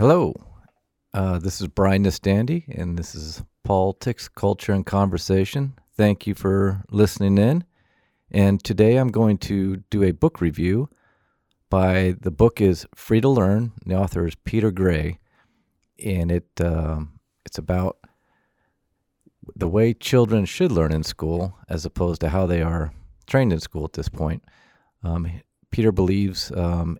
Hello, uh, this is Brian Nestande, and this is Politics, Culture, and Conversation. Thank you for listening in. And today I'm going to do a book review by the book is Free to Learn. The author is Peter Gray, and it um, it's about the way children should learn in school as opposed to how they are trained in school at this point. Um, Peter believes um,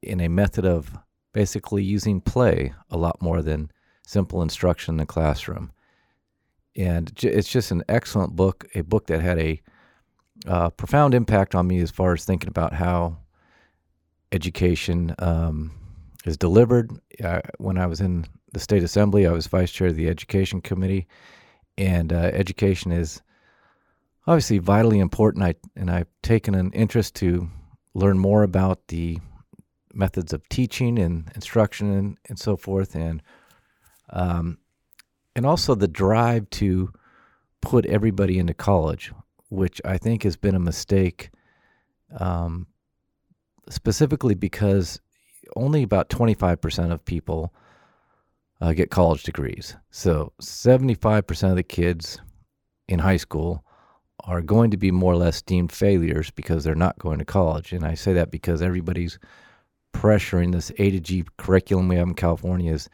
in a method of basically using play a lot more than simple instruction in the classroom. And it's just an excellent book, a book that had a uh, profound impact on me as far as thinking about how education um, is delivered. When I was in the state assembly, I was vice chair of the education committee, and uh, education is obviously vitally important. I, and I've taken an interest to learn more about the methods of teaching and instruction and, and so forth, and um, and also the drive to put everybody into college, which I think has been a mistake, um, specifically because only about 25% of people uh, get college degrees. So 75% of the kids in high school are going to be more or less deemed failures because they're not going to college. And I say that because everybody's pressuring this A to G curriculum we have in California is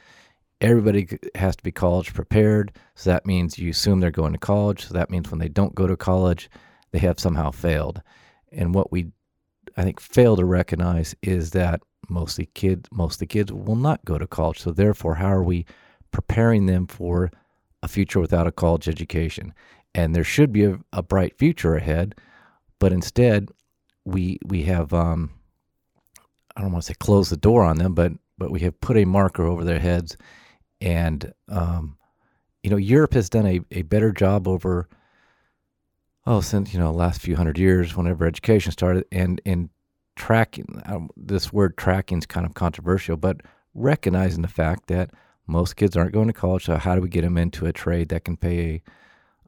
everybody has to be college prepared. So that means you assume they're going to college. So that means when they don't go to college, they have somehow failed. And what we, I think, fail to recognize is that mostly kids, most of the kids will not go to college. So therefore, how are we preparing them for a future without a college education? And there should be a, a bright future ahead, but instead, we we have um, I don't want to say close the door on them, but but we have put a marker over their heads, and um, you know Europe has done a, a better job over oh since you know last few hundred years whenever education started and and tracking um, this word tracking is kind of controversial, but recognizing the fact that most kids aren't going to college, so how do we get them into a trade that can pay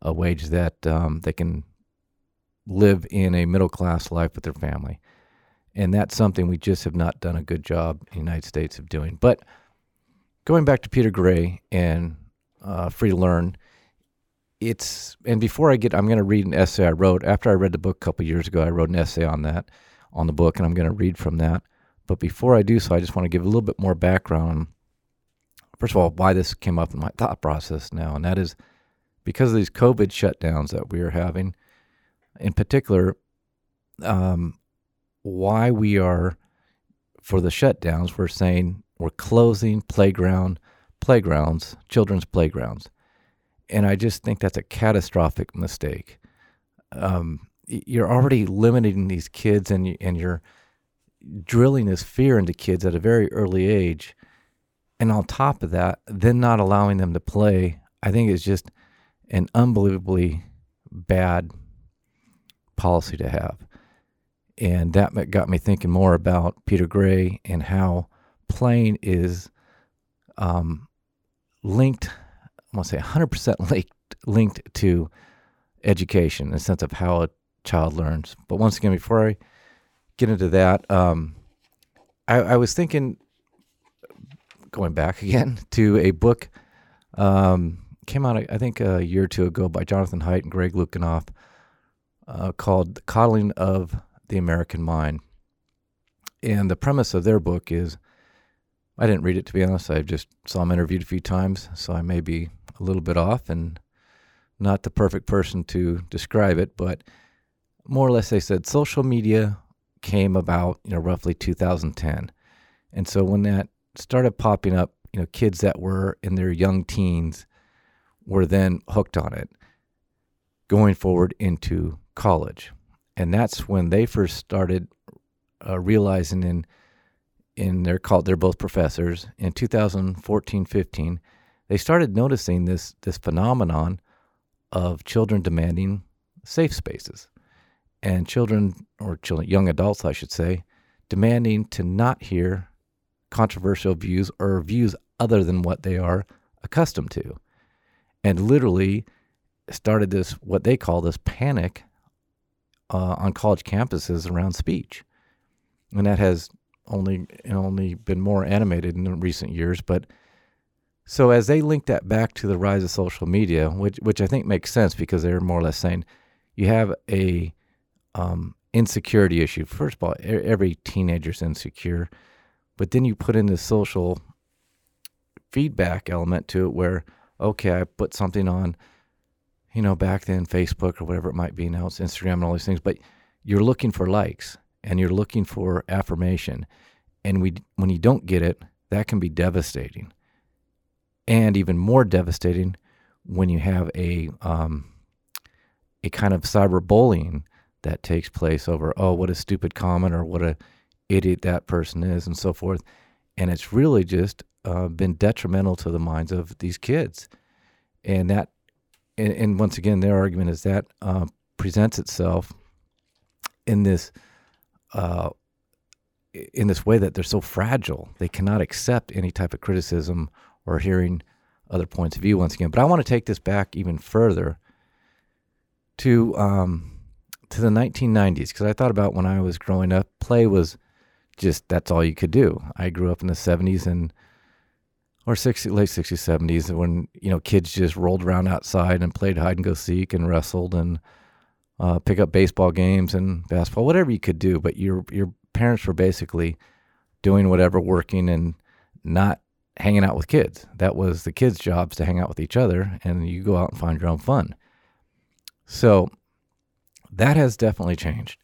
a, a wage that um, they can live in a middle class life with their family? And that's something we just have not done a good job in the United States of doing. But going back to Peter Gray and uh, Free to Learn, it's, and before I get, I'm going to read an essay I wrote. After I read the book a couple years ago, I wrote an essay on that, on the book, and I'm going to read from that. But before I do so, I just want to give a little bit more background first of all, why this came up in my thought process now, and that is because of these COVID shutdowns that we are having. In particular, um, why we are for the shutdowns. We're saying we're closing playground playgrounds, children's playgrounds, and I just think that's a catastrophic mistake. Um, you're already limiting these kids, and and you're drilling this fear into kids at a very early age, and on top of that, then not allowing them to play. I think is just an unbelievably bad policy to have. And that got me thinking more about Peter Gray and how playing is um, linked, I want to say 100% linked, linked to education in the sense of how a child learns. But once again, before I get into that, um, I, I, was thinking, going back again to a book, um, came out, I think, a year or two ago by Jonathan Haidt and Greg Lukianoff uh, called Coddling of the American Mind. And the premise of their book is I didn't read it to be honest. I just saw them interviewed a few times, so I may be a little bit off and not the perfect person to describe it, but more or less they said social media came about, you know, roughly 2010. And so when that started popping up, you know, kids that were in their young teens were then hooked on it going forward into college and that's when they first started uh, realizing in in their called they're both professors in 2014 15 they started noticing this this phenomenon of children demanding safe spaces. And children or children young adults I should say demanding to not hear controversial views or views other than what they are accustomed to. And literally started this what they call this panic uh, on college campuses around speech. And that has only only been more animated in recent years. But so as they link that back to the rise of social media, which which I think makes sense because they're more or less saying you have a um, insecurity issue. First of all, every teenager's insecure, but then you put in the social feedback element to it where okay, I put something on, you know, back then Facebook or whatever it might be now it's Instagram and all these things, but you're looking for likes and you're looking for affirmation, and we when you don't get it, that can be devastating, and even more devastating when you have a um, a kind of cyberbullying that takes place over oh what a stupid comment or what a idiot that person is and so forth. And it's really just uh, been detrimental to the minds of these kids. And that and, and once again their argument is that uh, presents itself in this uh, in this way that they're so fragile they cannot accept any type of criticism or hearing other points of view once again but i want to take this back even further to um, to the 1990s because I thought about when I was growing up, play was just that's all you could do. I grew up in the 70s and or 60, late 60s, 70s when you know kids just rolled around outside and played hide and go seek and wrestled and uh, pick up baseball games and basketball, whatever you could do. But your your parents were basically doing whatever, working and not hanging out with kids. That was the kids' jobs to hang out with each other, and you go out and find your own fun. So that has definitely changed.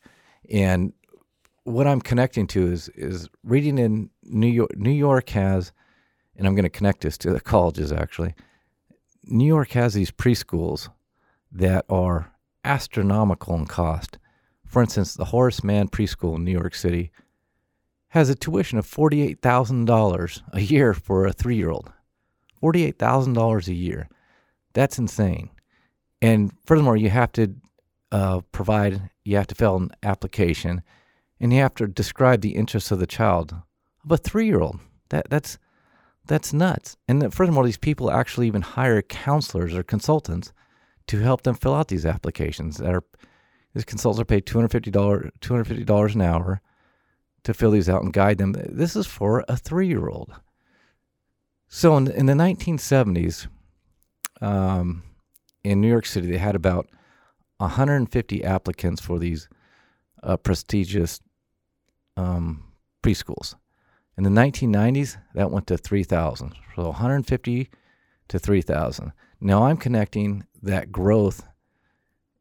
And what I'm connecting to is is reading in New York. New York has, and I'm going to connect this to the colleges actually. New York has these preschools that are astronomical in cost. For instance, the Horace Mann Preschool in New York City has a tuition of $48,000 a year for a three year old. $48,000 a year. That's insane. And furthermore, you have to uh, provide, you have to fill an application, and you have to describe the interests of the child of a three-year-old. That that's that's nuts. And furthermore, these people actually even hire counselors or consultants to help them fill out these applications. That are these consultants are paid two hundred fifty dollars two hundred fifty dollars an hour to fill these out and guide them. This is for a three-year-old. So in, in the 1970s, um, in New York City, they had about 150 applicants for these uh, prestigious um, preschools. In the 1990s, that went to 3,000. So 150 to 3,000. Now I'm connecting that growth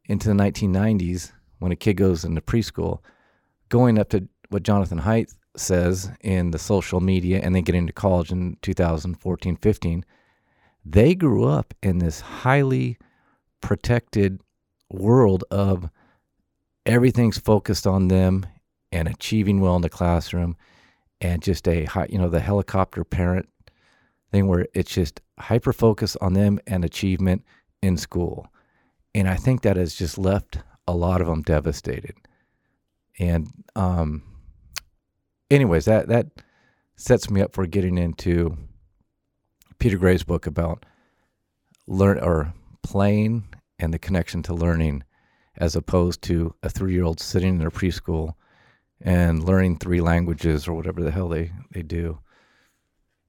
into the 1990s when a kid goes into preschool, going up to what Jonathan Haidt says in the social media and then getting into college in 2014 15. They grew up in this highly protected world of everything's focused on them and achieving well in the classroom and just a high, you know, the helicopter parent thing where it's just hyper focus on them and achievement in school. And I think that has just left a lot of them devastated. And, um, anyways, that, that sets me up for getting into Peter Gray's book about learn or playing and the connection to learning as opposed to a three year old sitting in their preschool and learning three languages or whatever the hell they, they do.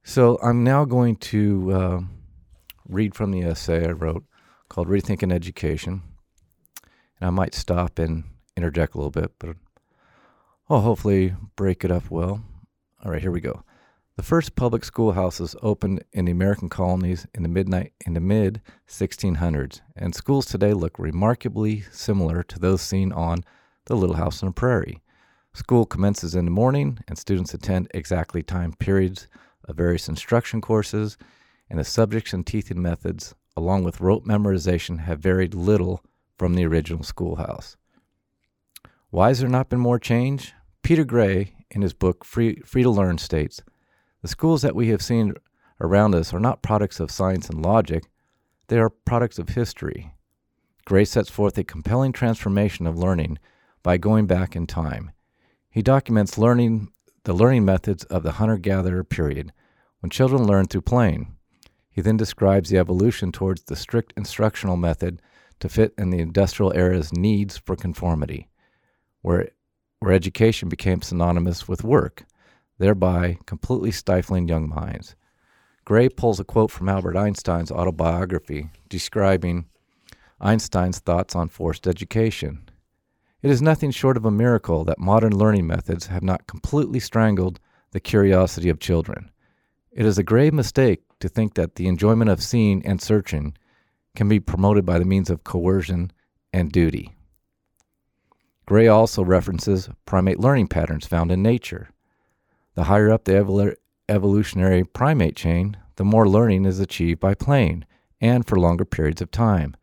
So I'm now going to uh, read from the essay I wrote called Rethinking Education. And I might stop and interject a little bit, but I'll hopefully break it up well. All right, here we go. The first public schoolhouses opened in the American colonies in the midnight in the mid 1600s, and schools today look remarkably similar to those seen on the Little House on the Prairie. School commences in the morning, and students attend exactly timed periods of various instruction courses, and the subjects and teaching methods, along with rote memorization, have varied little from the original schoolhouse. Why has there not been more change? Peter Gray, in his book Free, Free to Learn, states the schools that we have seen around us are not products of science and logic, they are products of history. Gray sets forth a compelling transformation of learning by going back in time. He documents learning the learning methods of the hunter-gatherer period, when children learned through playing. He then describes the evolution towards the strict instructional method to fit in the industrial era's needs for conformity, where, where education became synonymous with work. thereby completely stifling young minds. Gray pulls a quote from Albert Einstein's autobiography describing Einstein's thoughts on forced education. It is nothing short of a miracle that modern learning methods have not completely strangled the curiosity of children. It is a grave mistake to think that the enjoyment of seeing and searching can be promoted by the means of coercion and duty. Gray also references primate learning patterns found in nature. The higher up the evol- evolutionary primate chain, the more learning is achieved by playing and for longer periods of time.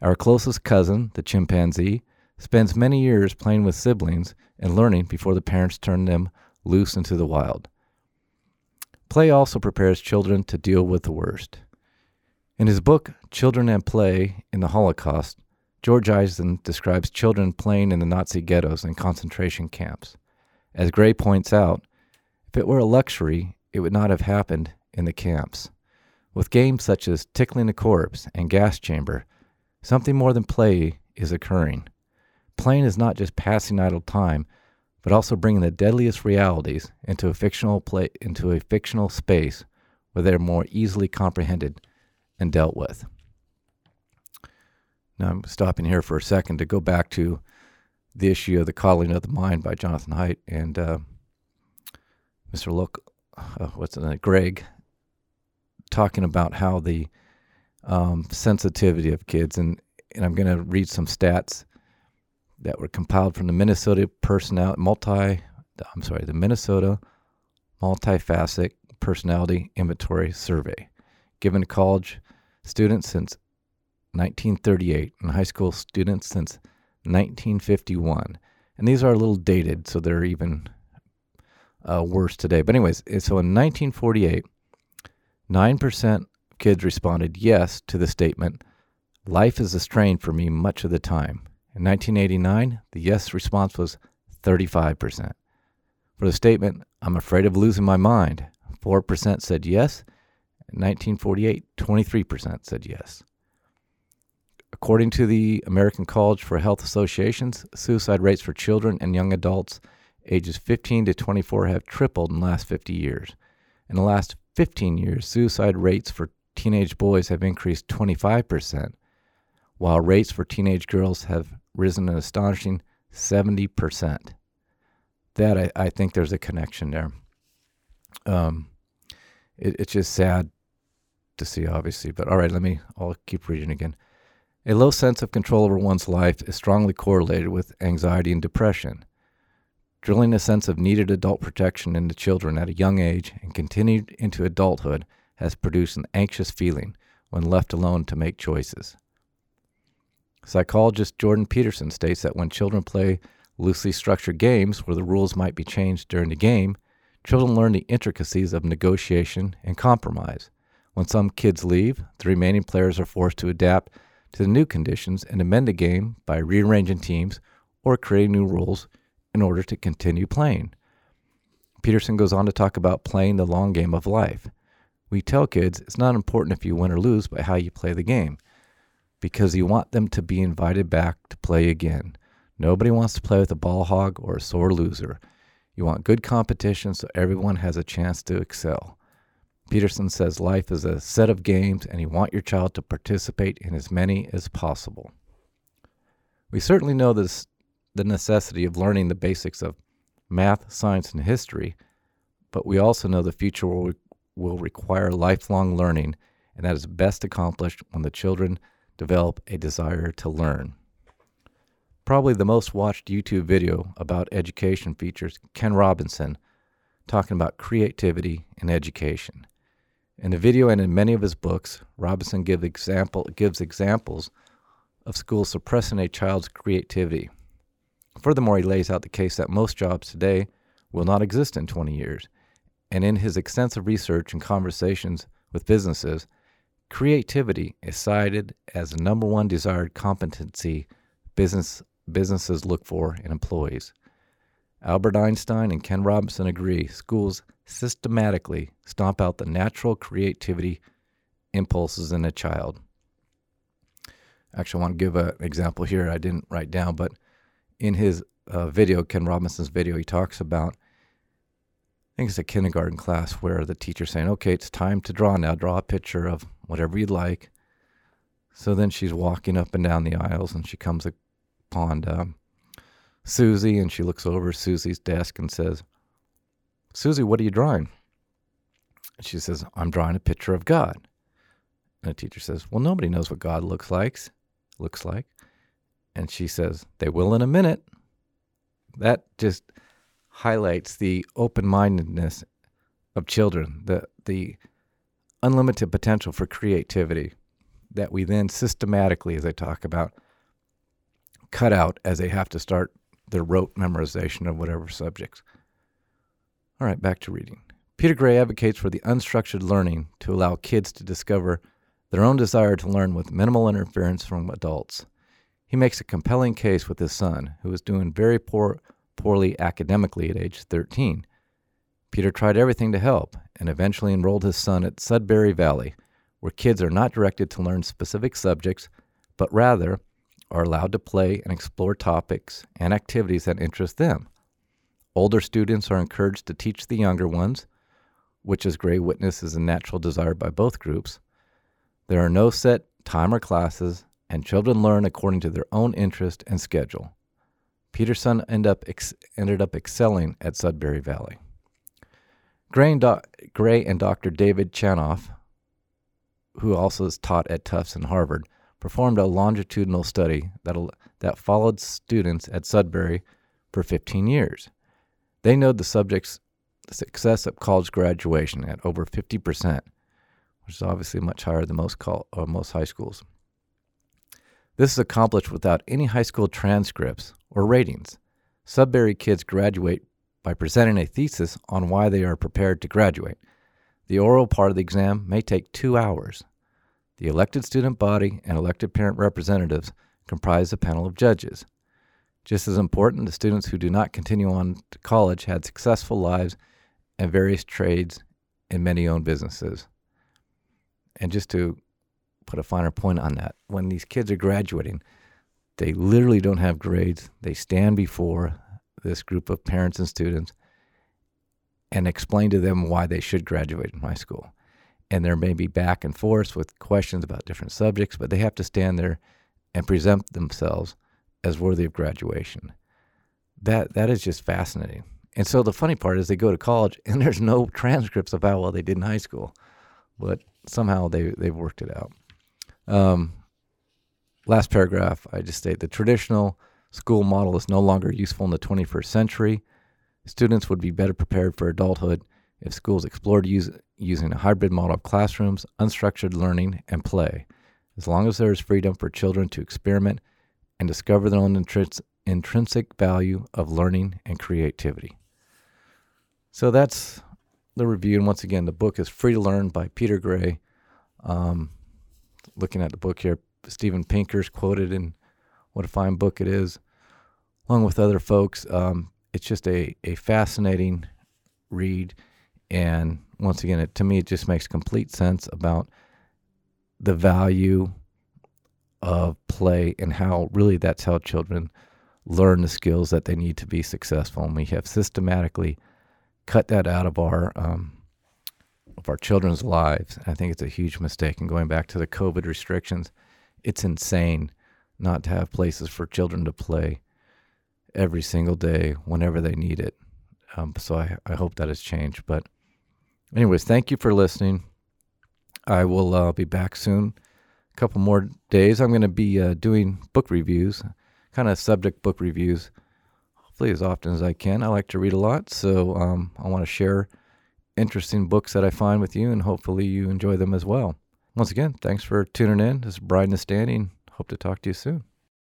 Our closest cousin, the chimpanzee, spends many years playing with siblings and learning before the parents turn them loose into the wild. Play also prepares children to deal with the worst. In his book, Children and Play in the Holocaust, George Eisen describes children playing in the Nazi ghettos and concentration camps. As Gray points out, if it were a luxury, it would not have happened in the camps. With games such as Tickling a Corpse and Gas Chamber, something more than play is occurring. Playing is not just passing idle time, but also bringing the deadliest realities into a fictional play into a fictional space where they're more easily comprehended and dealt with. Now I'm stopping here for a second to go back to the issue of the Coddling of the mind by Jonathan Haidt and uh, Mr. Look, uh, what's it, uh, Greg, talking about how the um, sensitivity of kids and and I'm going to read some stats that were compiled from the Minnesota personality multi I'm sorry the Minnesota multifaceted personality inventory survey given to college students since 1938 and high school students since 1951. And these are a little dated, so they're even uh, worse today. But, anyways, eh, so in 1948, 9% kids responded yes to the statement, Life is a strain for me much of the time. In 1989, the yes response was 35%. For the statement, I'm afraid of losing my mind, 4% said yes. In 1948, 23% said yes. According to the American College for Health Associations, suicide rates for children and young adults ages 15 to 24 have tripled in the last 50 years. In the last 15 years, suicide rates for teenage boys have increased 25%, while rates for teenage girls have risen an astonishing 70%. That I, I think there's a connection there. Um, it, it's just sad to see, obviously. But all right, let me, I'll keep reading again. A low sense of control over one's life is strongly correlated with anxiety and depression. Drilling a sense of needed adult protection into children at a young age and continued into adulthood has produced an anxious feeling when left alone to make choices. Psychologist Jordan Peterson states that when children play loosely structured games where the rules might be changed during the game, children learn the intricacies of negotiation and compromise. When some kids leave, the remaining players are forced to adapt to the new conditions and amend the game by rearranging teams or creating new rules in order to continue playing. Peterson goes on to talk about playing the long game of life. We tell kids it's not important if you win or lose, but how you play the game, because you want them to be invited back to play again. Nobody wants to play with a ball hog or a sore loser. You want good competition so everyone has a chance to excel. Peterson says life is a set of games and you want your child to participate in as many as possible. We certainly know this, the necessity of learning the basics of math, science, and history, but we also know the future will, will require lifelong learning, and that is best accomplished when the children develop a desire to learn. Probably the most watched YouTube video about education features Ken Robinson talking about creativity and education. In the video and in many of his books, Robinson give example, gives examples of schools suppressing a child's creativity. Furthermore, he lays out the case that most jobs today will not exist in 20 years. And in his extensive research and conversations with businesses, creativity is cited as the number one desired competency business, businesses look for in employees. Albert Einstein and Ken Robinson agree schools systematically stomp out the natural creativity impulses in a child. Actually, I want to give an example here I didn't write down, but in his uh, video, Ken Robinson's video, he talks about I think it's a kindergarten class where the teacher's saying, okay, it's time to draw now. Draw a picture of whatever you'd like. So then she's walking up and down the aisles and she comes upon um, Susie and she looks over Susie's desk and says, Susie, what are you drawing? And she says, I'm drawing a picture of God. And the teacher says, Well, nobody knows what God looks like. Looks like. And she says, They will in a minute. That just highlights the open mindedness of children, the, the unlimited potential for creativity that we then systematically, as I talk about, cut out as they have to start their rote memorization of whatever subjects. All right, back to reading. Peter Gray advocates for the unstructured learning to allow kids to discover their own desire to learn with minimal interference from adults. He makes a compelling case with his son, who was doing very poor, poorly academically at age 13. Peter tried everything to help and eventually enrolled his son at Sudbury Valley, where kids are not directed to learn specific subjects, but rather are allowed to play and explore topics and activities that interest them. Older students are encouraged to teach the younger ones, which, as Gray witnesses, is a natural desire by both groups. There are no set time or classes, and children learn according to their own interest and schedule. Peterson end up ex- ended up excelling at Sudbury Valley. Gray and, Do- Gray and Dr. David Chanoff, who also is taught at Tufts and Harvard, performed a longitudinal study that, that followed students at Sudbury for 15 years. They know the subject's success at college graduation at over 50%, which is obviously much higher than most, call, uh, most high schools. This is accomplished without any high school transcripts or ratings. Sudbury kids graduate by presenting a thesis on why they are prepared to graduate. The oral part of the exam may take two hours. The elected student body and elected parent representatives comprise a panel of judges. Just as important, the students who do not continue on to college had successful lives and various trades and many own businesses. And just to put a finer point on that. When these kids are graduating, they literally don't have grades. They stand before this group of parents and students and explain to them why they should graduate in high school. And there may be back and forth with questions about different subjects, but they have to stand there and present themselves as worthy of graduation. That that is just fascinating. And so the funny part is they go to college and there's no transcripts of how well they did in high school, but somehow they they've worked it out. Um, last paragraph, I just state the traditional school model is no longer useful in the 21st century. Students would be better prepared for adulthood if schools explored use, using a hybrid model of classrooms, unstructured learning, and play, as long as there is freedom for children to experiment and discover their own intrins- intrinsic value of learning and creativity. So that's the review. And once again, the book is Free to Learn by Peter Gray. Um, looking at the book here, Steven Pinker's quoted in what a fine book it is, along with other folks. Um, it's just a, a fascinating read. And once again, it, to me, it just makes complete sense about the value of play and how really that's how children learn the skills that they need to be successful. And we have systematically cut that out of our um, of our children's lives. I think it's a huge mistake. And going back to the COVID restrictions, it's insane not to have places for children to play every single day whenever they need it. Um, so I, I hope that has changed. But, anyways, thank you for listening. I will uh, be back soon. A couple more days. I'm going to be uh, doing book reviews, kind of subject book reviews, hopefully as often as I can. I like to read a lot, so um, I want to share interesting books that I find with you, and hopefully you enjoy them as well. Once again, thanks for tuning in. This is Brian Nestande. Hope to talk to you soon.